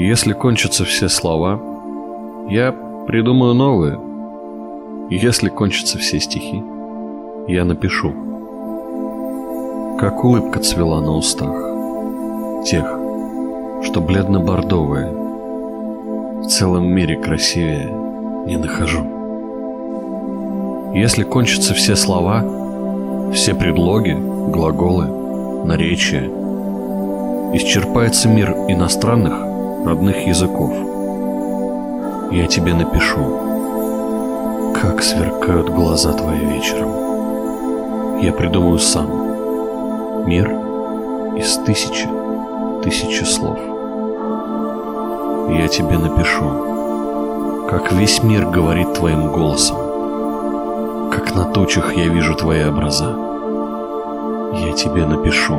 Если кончатся все слова, я придумаю новые. Если кончатся все стихи, я напишу. Как улыбка цвела на устах тех, что бледно-бордовые, в целом мире красивее не нахожу. Если кончатся все слова, все предлоги, глаголы, наречия, исчерпается мир иностранных родных языков. Я тебе напишу, как сверкают глаза твои вечером. Я придумаю сам мир из тысячи, тысячи слов. Я тебе напишу, как весь мир говорит твоим голосом, как на тучах я вижу твои образа. Я тебе напишу,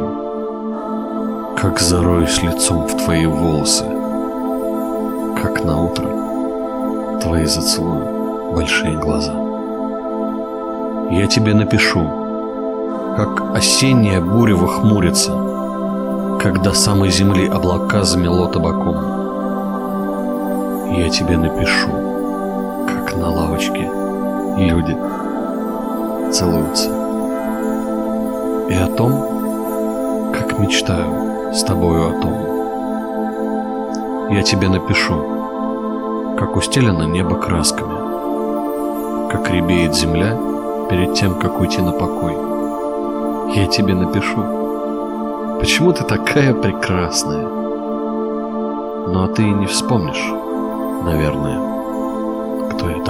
как зароюсь лицом в твои волосы, зацелую большие глаза. Я тебе напишу, как осенняя буря хмурится, когда самой земли облака замело табаком. Я тебе напишу, как на лавочке люди целуются. И о том, как мечтаю с тобою о том. Я тебе напишу, как устелено небо красками, как ребеет земля перед тем, как уйти на покой. Я тебе напишу, почему ты такая прекрасная. Ну а ты и не вспомнишь, наверное, кто я.